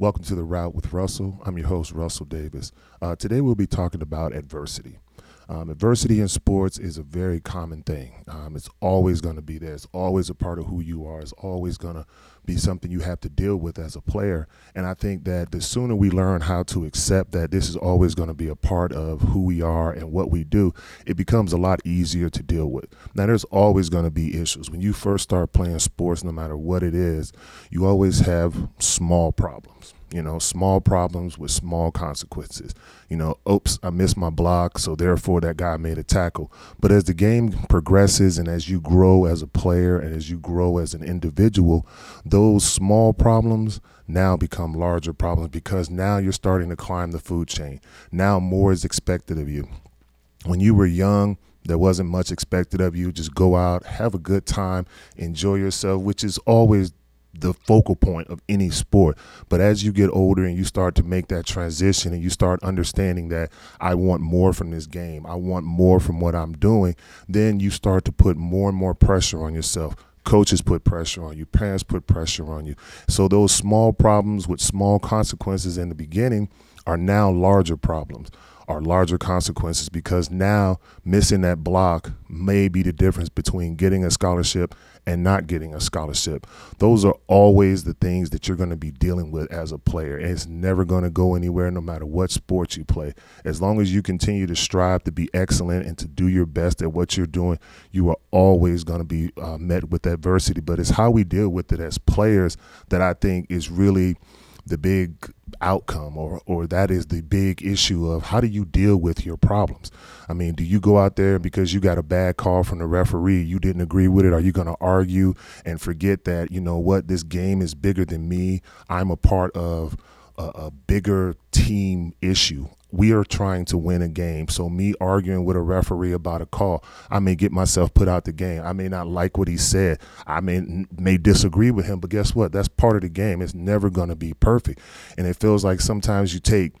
Welcome to The Route with Russell. I'm your host, Russell Davis. Uh, today we'll be talking about adversity. Um, adversity in sports is a very common thing. Um, it's always going to be there. It's always a part of who you are. It's always going to be something you have to deal with as a player. And I think that the sooner we learn how to accept that this is always going to be a part of who we are and what we do, it becomes a lot easier to deal with. Now, there's always going to be issues. When you first start playing sports, no matter what it is, you always have small problems you know, small problems with small consequences. You know, oops, I missed my block, so therefore that guy made a tackle. But as the game progresses and as you grow as a player and as you grow as an individual, those small problems now become larger problems because now you're starting to climb the food chain. Now more is expected of you. When you were young, there wasn't much expected of you. Just go out, have a good time, enjoy yourself, which is always the focal point of any sport. But as you get older and you start to make that transition and you start understanding that I want more from this game, I want more from what I'm doing, then you start to put more and more pressure on yourself. Coaches put pressure on you, parents put pressure on you. So those small problems with small consequences in the beginning are now larger problems are larger consequences because now missing that block may be the difference between getting a scholarship and not getting a scholarship. Those are always the things that you're going to be dealing with as a player. And it's never going to go anywhere no matter what sport you play. As long as you continue to strive to be excellent and to do your best at what you're doing, you are always going to be uh, met with adversity. But it's how we deal with it as players that I think is really the big outcome or or that is the big issue of how do you deal with your problems? I mean do you go out there because you got a bad call from the referee you didn't agree with it are you going to argue and forget that you know what this game is bigger than me. I'm a part of a, a bigger team issue we are trying to win a game. So me arguing with a referee about a call, I may get myself put out the game. I may not like what he said. I may may disagree with him, but guess what? That's part of the game. It's never going to be perfect. And it feels like sometimes you take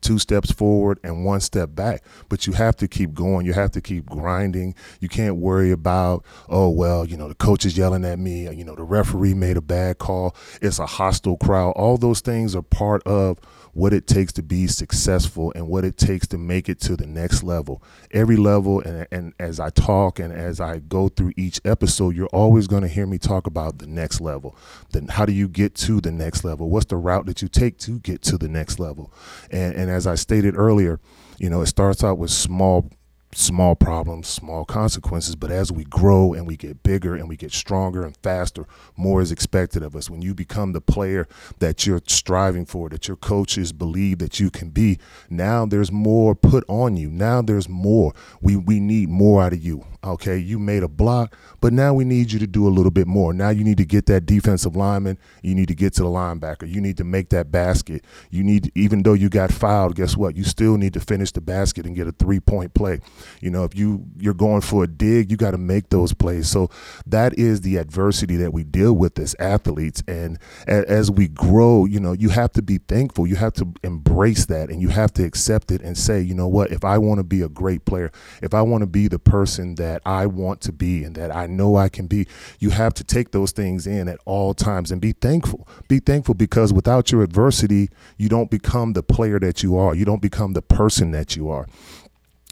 two steps forward and one step back. But you have to keep going. You have to keep grinding. You can't worry about, oh, well, you know, the coach is yelling at me. You know, the referee made a bad call. It's a hostile crowd. All those things are part of what it takes to be successful and what it takes to make it to the next level. Every level, and, and as I talk and as I go through each episode, you're always going to hear me talk about the next level. Then how do you get to the next level? What's the route that you take to get to the next level? And, and as I stated earlier, you know, it starts out with small small problems, small consequences. But as we grow and we get bigger and we get stronger and faster, more is expected of us. When you become the player that you're striving for, that your coaches believe that you can be, now there's more put on you. Now there's more. We we need more out of you. Okay, you made a block, but now we need you to do a little bit more. Now you need to get that defensive lineman. You need to get to the linebacker. You need to make that basket. You need, even though you got fouled, guess what? You still need to finish the basket and get a three point play. You know, if you you're going for a dig, you got to make those plays. So that is the adversity that we deal with as athletes. And as we grow, you know, you have to be thankful. You have to embrace that, and you have to accept it and say, you know what? If I want to be a great player, if I want to be the person that I want to be and that I know I can be. You have to take those things in at all times and be thankful. Be thankful because without your adversity, you don't become the player that you are. You don't become the person that you are.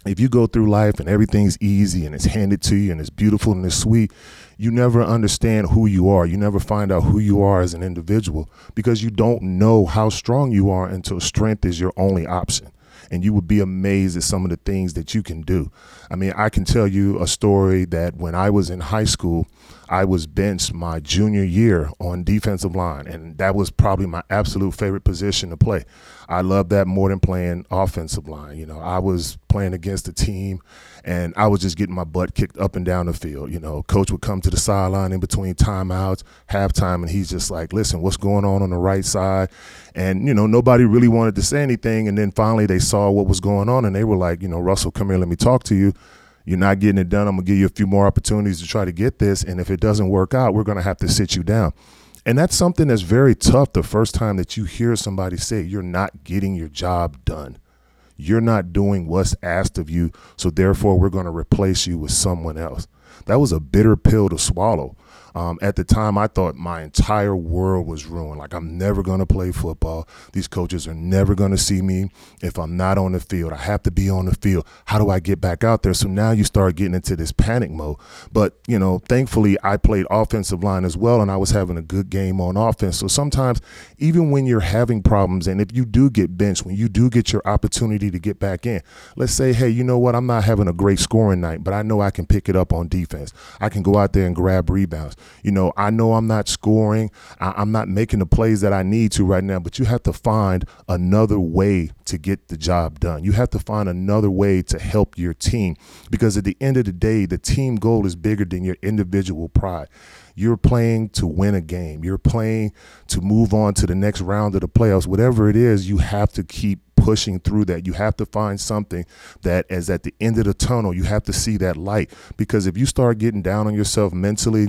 If you go through life and everything's easy and it's handed to you and it's beautiful and it's sweet, you never understand who you are. You never find out who you are as an individual because you don't know how strong you are until strength is your only option and you would be amazed at some of the things that you can do. I mean, I can tell you a story that when I was in high school, I was benched my junior year on defensive line, and that was probably my absolute favorite position to play. I loved that more than playing offensive line. You know, I was playing against a team, and I was just getting my butt kicked up and down the field. You know, coach would come to the sideline in between timeouts, halftime, and he's just like, "Listen, what's going on on the right side?" And you know, nobody really wanted to say anything, and then finally they saw what was going on, and they were like, "You know, Russell, come here, let me talk to you." You're not getting it done. I'm gonna give you a few more opportunities to try to get this, and if it doesn't work out, we're gonna have to sit you down. And that's something that's very tough the first time that you hear somebody say you're not getting your job done. You're not doing what's asked of you, so therefore we're to replace you with someone else. That was a bitter pill to swallow. Um, at the time, I thought my entire world was ruined. Like, I'm never going to play football. These coaches are never going to see me if I'm not on the field. I have to be on the field. How do I get back out there? So now you start getting into this panic mode. But, you know, thankfully, I played offensive line as well, and I was having a good game on offense. So sometimes, even when you're having problems, and if you do get benched, when you do get your opportunity to get back in, let's say, hey, you know what? I'm not having a great scoring night, but I know I can pick it up on defense. I can go out there and grab rebounds. You know, I know I'm not scoring, I, am not making the plays that I need to right now, but you have to find another way to get the job done. You have to find another way to help your team because at the end of the day, the team goal is bigger than your individual pride. You're playing to win a game. You're playing to move on to the next round of the playoffs. Whatever it is, you have to keep pushing through that. You have to find something that is at the end of the tunnel. You have to see that light because if you start getting down on yourself mentally,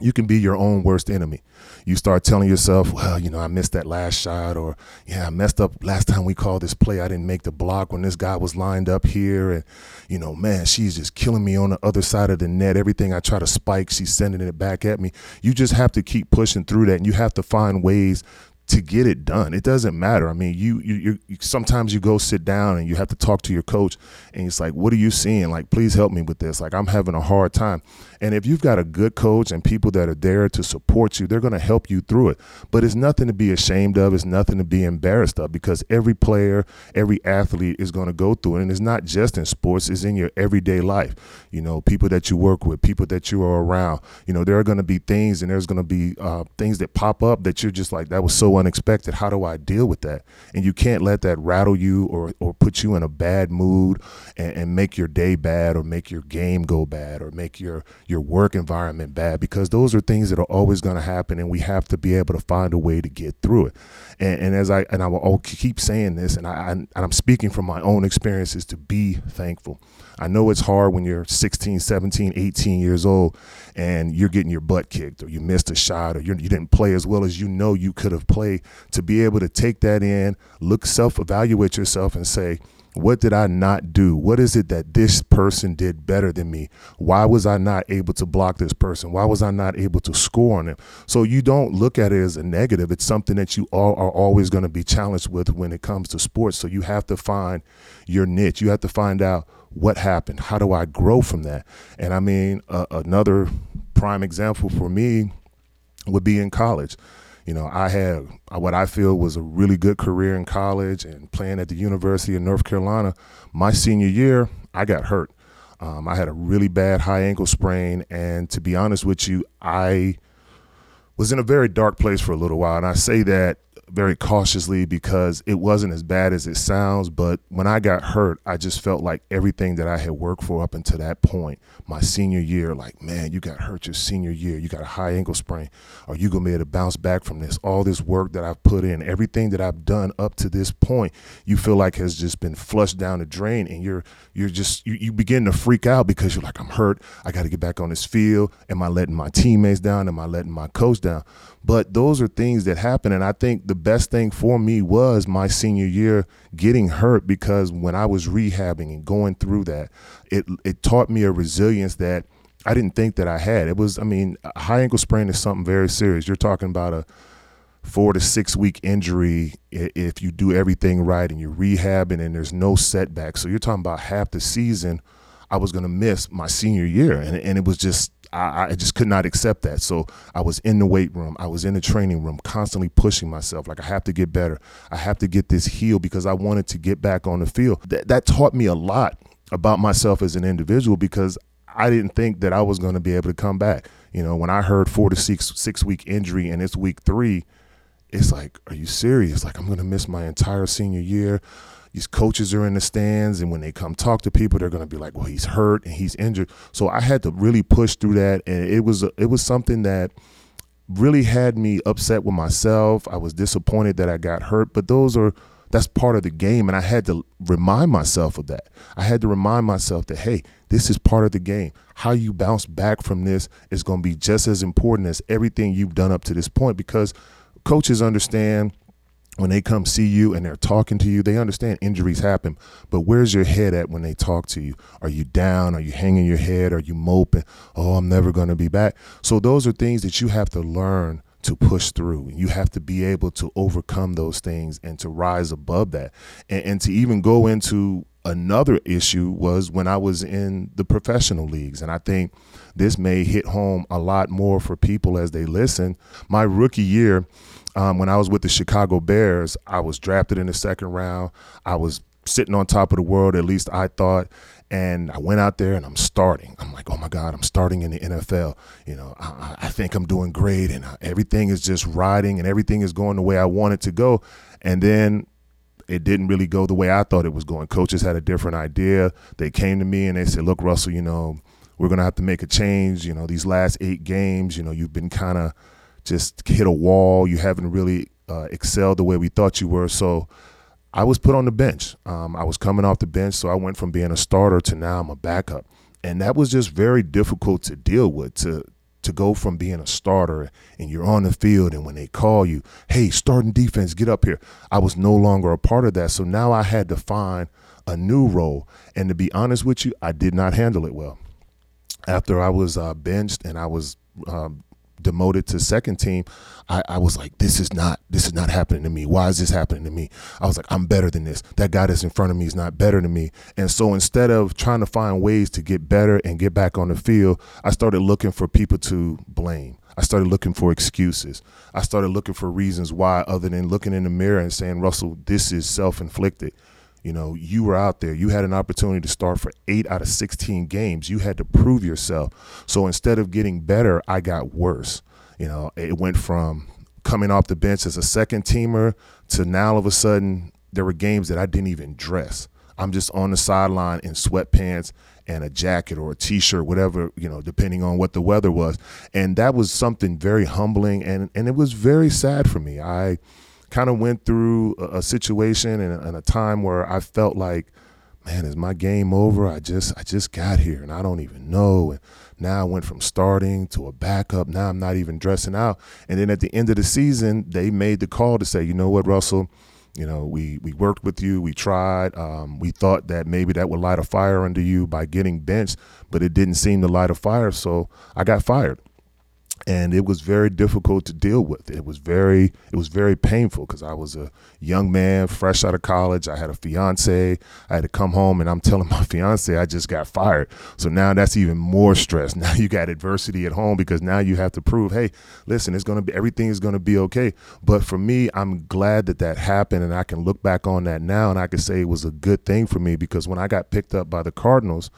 you can be your own worst enemy. You start telling yourself, well, you know, I missed that last shot, or yeah, I messed up last time we called this play. I didn't make the block when this guy was lined up here. And, you know, man, she's just killing me on the other side of the net. Everything I try to spike, she's sending it back at me. You just have to keep pushing through that, and you have to find ways to get it done. It doesn't matter. I mean, you, you, you, sometimes you go sit down and you have to talk to your coach and it's like, what are you seeing? Like, please help me with this. Like, I'm having a hard time. And if you've got a good coach and people that are there to support you, they're going to help you through it. But it's nothing to be ashamed of. It's nothing to be embarrassed of because every player, every athlete is going to go through it. And it's not just in sports, it's in your everyday life. You know, people that you work with, people that you are around. You know, there are going to be things and there's going to be uh, things that pop up that you're just like, that was so unexpected. How do I deal with that? And you can't let that rattle you or, or put you in a bad mood and, and make your day bad or make your game go bad or make your your work environment bad because those are things that are always going to happen and we have to be able to find a way to get through it and, and as i and i will keep saying this and I, and i'm speaking from my own experiences to be thankful i know it's hard when you're 16 17 18 years old and you're getting your butt kicked or you missed a shot or you didn't play as well as you know you could have played. To be able to take that in look self evaluate yourself and say what did I not do? What is it that this person did better than me? Why was I not able to block this person? Why was I not able to score on them? So you don't look at it as a negative. It's something that you all are always going to be challenged with when it comes to sports. So you have to find your niche. You have to find out what happened. How do I grow from that? And I mean, uh, another prime example for me would be in college. You know, I had what I feel was a really good career in college and playing at the University of North Carolina. My senior year, I got hurt. Um, I had a really bad high ankle sprain, and to be honest with you, I was in a very dark place for a little while. And I say that very cautiously because it wasn't as bad as it sounds. But when I got hurt, I just felt like everything that I had worked for up until that point, my senior year, like, man, you got hurt your senior year. You got a high ankle sprain. Are you going to be able to bounce back from this? All this work that I've put in, everything that I've done up to this point, you feel like has just been flushed down the drain. And you're, you're just, you, you begin to freak out because you're like, I'm hurt. I got to get back on this field. Am I letting my teammates down? Am I letting my coach down? But those are things that happen. And I think the best thing for me was my senior year getting hurt because when I was rehabbing and going through that, it, it taught me a resilience that I didn't think that I had. It was, I mean, high ankle sprain is something very serious. You're talking about a four to six week injury if you do everything right and you're rehabbing and there's no setback. So you're talking about half the season I was going to miss my senior year. And, and it was just, I, I, just could not accept that. So I was in the weight room, I was in the training room, constantly pushing myself. Like I have to get better. I have to get this healed because I wanted to get back on the field. That, that taught me a lot about myself as an individual because I didn't think that I was going to be able to come back. You know, when I heard four to six six week injury and it's week three, it's like, are you serious? Like I'm going to miss my entire senior year these coaches are in the stands and when they come talk to people they're going to be like well he's hurt and he's injured. So i had to really push through that and it was it was something that really had me upset with myself. I was disappointed that i got hurt but those are that's part of the game and i had to remind myself of that. I had to remind myself that hey this is part of the game. How you bounce back from this is going to be just as important as everything you've done up to this point because coaches understand when they come see you and they're talking to you, they understand injuries happen, but where's your head at when they talk to you? Are you down? Are you hanging your head? Are you moping? Oh, I'm never going to be back. So those are things that you have to learn to push through. You have to be able to overcome those things and to rise above that. And, and to even go into another issue was when I was in the professional leagues. And I think this may hit home a lot more for people as they listen. My rookie year, um, when I was with the Chicago Bears, I was drafted in the second round. I was sitting on top of the world, at least I thought. And I went out there and I'm starting. I'm like, oh my God, I'm starting in the NFL. You know, I, I think I'm doing great and everything is just riding and everything is going the way I want it to go. And then it didn't really go the way I thought it was going. Coaches had a different idea. They came to me and they said, look, Russell, you know, we're going to have to make a change. You know, these last eight games, you know, you've been kind of just hit a wall. You haven't really uh, excelled the way we thought you were. So I was put on the bench. Um, I was coming off the bench, so I went from being a starter to now I'm a backup, and that was just very difficult to deal with. To to go from being a starter and you're on the field, and when they call you, hey, starting defense, get up here. I was no longer a part of that, so now I had to find a new role. And to be honest with you, I did not handle it well. After I was uh, benched and I was um, demoted to second team, I, I, was like, this is not this is not happening to me. Why is this happening to me? I was like, I'm better than this. That guy that's in front of me is not better than me. And so instead of trying to find ways to get better and get back on the field, I started looking for people to blame. I started looking for excuses. I started looking for reasons why, other than looking in the mirror and saying, Russell, this is self inflicted. You know, you were out there. You had an opportunity to start for eight out of 16 games. You had to prove yourself. So instead of getting better, I got worse. You know, it went from coming off the bench as a second teamer to now all of a sudden there were games that I didn't even dress. I'm just on the sideline in sweatpants and a jacket or a t-shirt, whatever, you know, depending on what the weather was. And that was something very humbling and, and it was very sad for me. I kind of went through a, a situation and, and a time where I felt like, man, is my game over? I just I just got here and I don't even know. And now I went from starting to a backup. Now I'm not even dressing out. And then at the end of the season, they made the call to say, you know what, Russell, you know, we we worked with you, we tried. Um, we thought that maybe that would light a fire under you by getting benched, but it didn't seem to light a fire. So I got fired and it was very difficult to deal with. It was very it was very painful because I was a young man, fresh out of college. I had a fiance. I had to come home, and I'm telling my fiance I just got fired. So now that's even more stress. Now you got adversity at home because now you have to prove, hey, listen, it's gonna be everything is gonna be okay. But for me, I'm glad that that happened, and I can look back on that now, and I can say it was a good thing for me because when I got picked up by the Cardinals.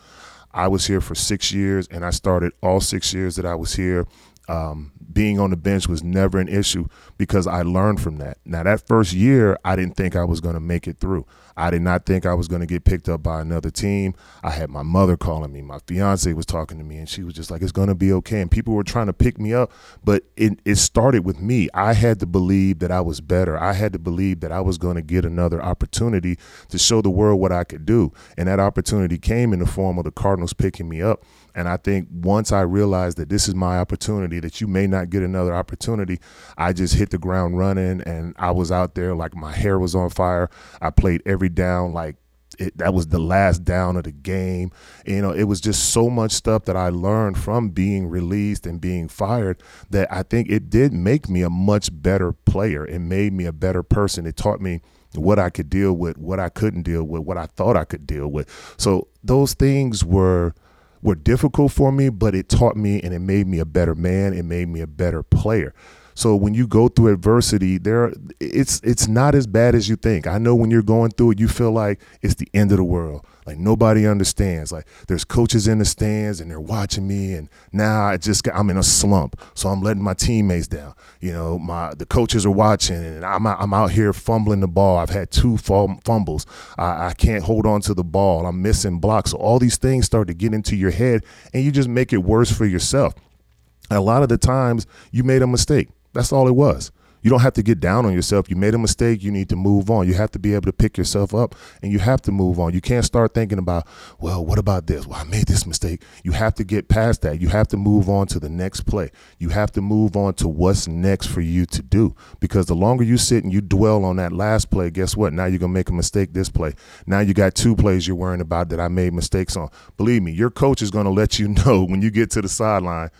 I was here for six years, and I started all six years that I was here um, being on the bench was never an issue because I learned from that. Now, that first year, I didn't think I was going to make it through. I did not think I was going to get picked up by another team. I had my mother calling me. My fiance was talking to me, and she was just like, it's going to be okay. And people were trying to pick me up, but it, it started with me. I had to believe that I was better. I had to believe that I was going to get another opportunity to show the world what I could do. And that opportunity came in the form of the Cardinals picking me up. And I think once I realized that this is my opportunity, that you may not get another opportunity, I just hit the ground running and I was out there like my hair was on fire. I played every down like it, that was the last down of the game. You know, it was just so much stuff that I learned from being released and being fired that I think it did make me a much better player. It made me a better person. It taught me what I could deal with, what I couldn't deal with, what I thought I could deal with. So those things were were difficult for me, but it taught me and it made me a better man. It made me a better player. So when you go through adversity, there it's it's not as bad as you think. I know when you're going through it, you feel like it's the end of the world. Like nobody understands. Like there's coaches in the stands and they're watching me, and now I just got, I'm in a slump, so I'm letting my teammates down. You know, my the coaches are watching, and I'm out, I'm out here fumbling the ball. I've had two fumbles. I, I can't hold on to the ball. I'm missing blocks. So all these things start to get into your head, and you just make it worse for yourself. A lot of the times, you made a mistake that's all it was. You don't have to get down on yourself. You made a mistake. You need to move on. You have to be able to pick yourself up and you have to move on. You can't start thinking about, well, what about this? Well, I made this mistake. You have to get past that. You have to move on to the next play. You have to move on to what's next for you to do because the longer you sit and you dwell on that last play, guess what? Now you're going to make a mistake this play. Now you got two plays you're worrying about that I made mistakes on. Believe me, your coach is going to let you know when you get to the sideline,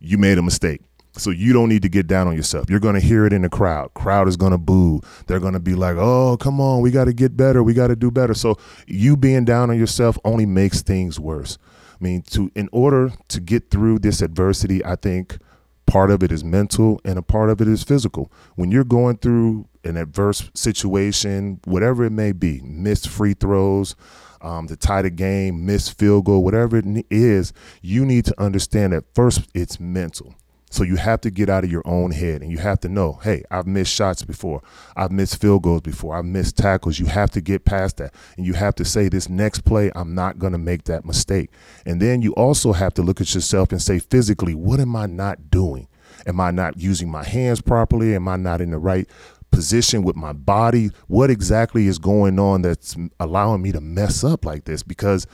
you made a mistake so you don't need to get down on yourself. You're going to hear it in the crowd. Crowd is going to boo. They're going to be like, "Oh, come on, we got to get better. We got to do better." So you being down on yourself only makes things worse. I mean, to in order to get through this adversity, I think part of it is mental and a part of it is physical. When you're going through an adverse situation, whatever it may be, missed free throws, um, to tie the game, missed field goal, whatever it is, you need to understand that first it's mental. So you have to get out of your own head and you have to know, hey, I've missed shots before. I've missed field goals before. I've missed tackles. You have to get past that. And you have to say, this next play, I'm not going to make that mistake. And then you also have to look at yourself and say, physically, what am I not doing? Am I not using my hands properly? Am I not in the right position with my body? What exactly is going on that's allowing me to mess up like this? Because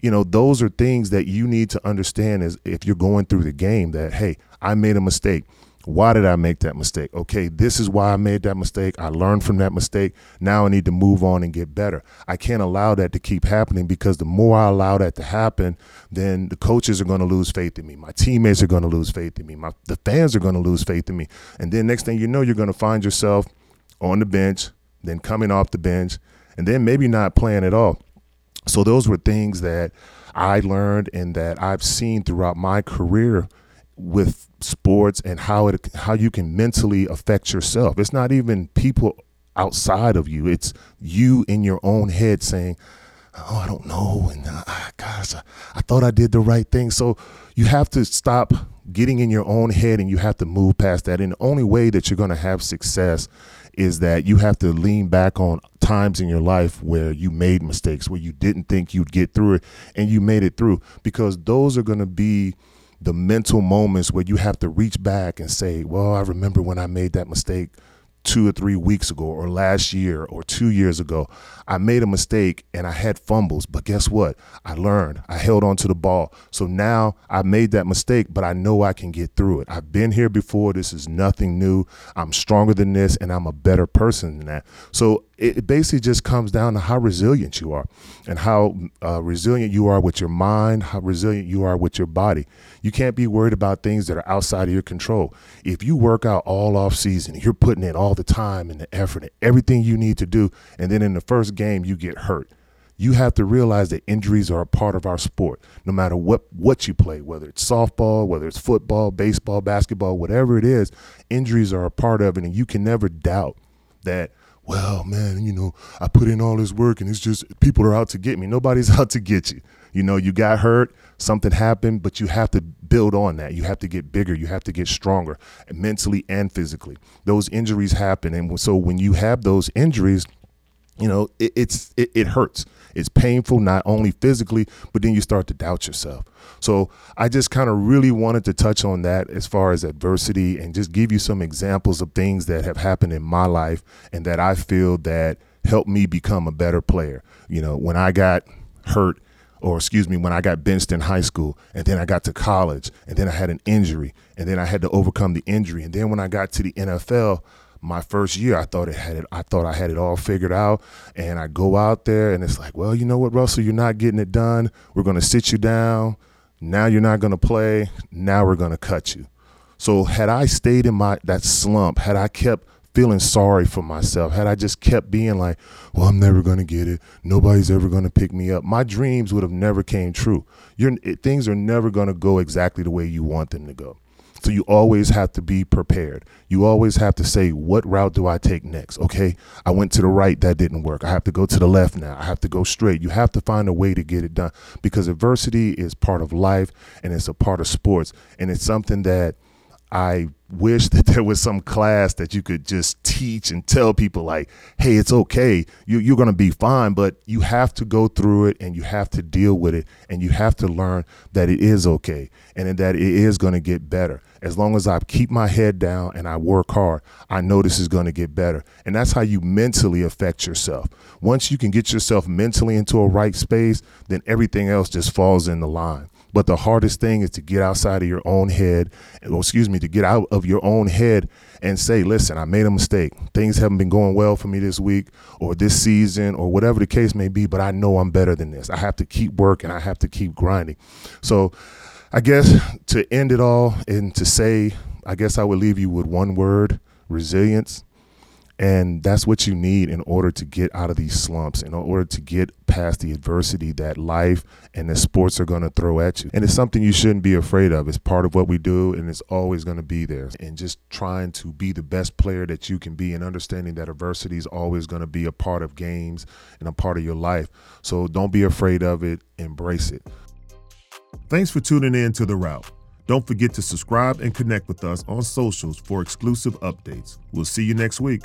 you know, those are things that you need to understand as if you're going through the game that, hey, I made a mistake. Why did I make that mistake? Okay, this is why I made that mistake. I learned from that mistake. Now I need to move on and get better. I can't allow that to keep happening because the more I allow that to happen, then the coaches are going to lose faith in me. My teammates are going to lose faith in me. My, the fans are going to lose faith in me. And then next thing you know, you're going to find yourself on the bench, then coming off the bench, and then maybe not playing at all. So those were things that I learned and that I've seen throughout my career with sports and how it how you can mentally affect yourself. It's not even people outside of you. It's you in your own head saying, "Oh, I don't know," and uh, gosh, I, I thought I did the right thing. So you have to stop getting in your own head and you have to move past that. And the only way that you're going to have success is that you have to lean back on times in your life where you made mistakes, where you didn't think you'd get through it and you made it through because those are going to be the mental moments where you have to reach back and say, well, I remember when I made that mistake two or three weeks ago or last year or two years ago. I made a mistake and I had fumbles, but guess what? I learned. I held on to the ball. So now I made that mistake, but I know I can get through it. I've been here before. This is nothing new. I'm stronger than this and I'm a better person than that. So it basically just comes down to how resilient you are and how uh, resilient you are with your mind, how resilient you are with your body. You can't be worried about things that are outside of your control. If you work out all off season, you're putting in all the time and the effort and everything you need to do, and then in the first game you get hurt. You have to realize that injuries are a part of our sport. No matter what what you play, whether it's softball, whether it's football, baseball, basketball, whatever it is, injuries are a part of it, and you can never doubt that well, man, you know, I put in all this work and it's just people are out to get me. Nobody's out to get you. You know, you got hurt, something happened, but you have to build on that. You have to get bigger. You have to get stronger mentally and physically. Those injuries happen. And so when you have those injuries, you know, it, it's it, it hurts. It's painful, not only physically, but then you start to doubt yourself. So I just kind of really wanted to touch on that as far as adversity and just give you some examples of things that have happened in my life and that I feel that helped me become a better player. You know, when I got hurt, or excuse me, when I got benched in high school, and then I got to college, and then I had an injury, and then I had to overcome the injury, and then when I got to the NFL, my first year, I thought it had it. I thought I had it all figured out, and I go out there, and it's like, well, you know what, Russell, you're not getting it done. We're going to sit you down. Now you're not going to play. Now we're going to cut you. So had I stayed in my that slump, had I kept feeling sorry for myself, had I just kept being like, well, I'm never going to get it. Nobody's ever going to pick me up. My dreams would have never came true. You're, things are never going to go exactly the way you want them to go. So you always have to be prepared. You always have to say, what route do I take next? Okay, I went to the right, that didn't work. I have to go to the left now. I have to go straight. You have to find a way to get it done because adversity is part of life and it's a part of sports. And it's something that I wish that there was some class that you could just teach and tell people like, hey, it's okay. You, you're going to be fine, but you have to go through it and you have to deal with it and you have to learn that it is okay and that it is going to get better. As long as I keep my head down and I work hard, I know this is going to get better. And that's how you mentally affect yourself. Once you can get yourself mentally into a right space, then everything else just falls in the line. But the hardest thing is to get outside of your own head, or excuse me, to get out of your own head and say, listen, I made a mistake. Things haven't been going well for me this week or this season or whatever the case may be, but I know I'm better than this. I have to keep working, I have to keep grinding. So I guess to end it all and to say, I guess I would leave you with one word resilience. And that's what you need in order to get out of these slumps, in order to get past the adversity that life and the sports are going to throw at you. And it's something you shouldn't be afraid of. It's part of what we do, and it's always going to be there. And just trying to be the best player that you can be and understanding that adversity is always going to be a part of games and a part of your life. So don't be afraid of it, embrace it. Thanks for tuning in to The Route. Don't forget to subscribe and connect with us on socials for exclusive updates. We'll see you next week.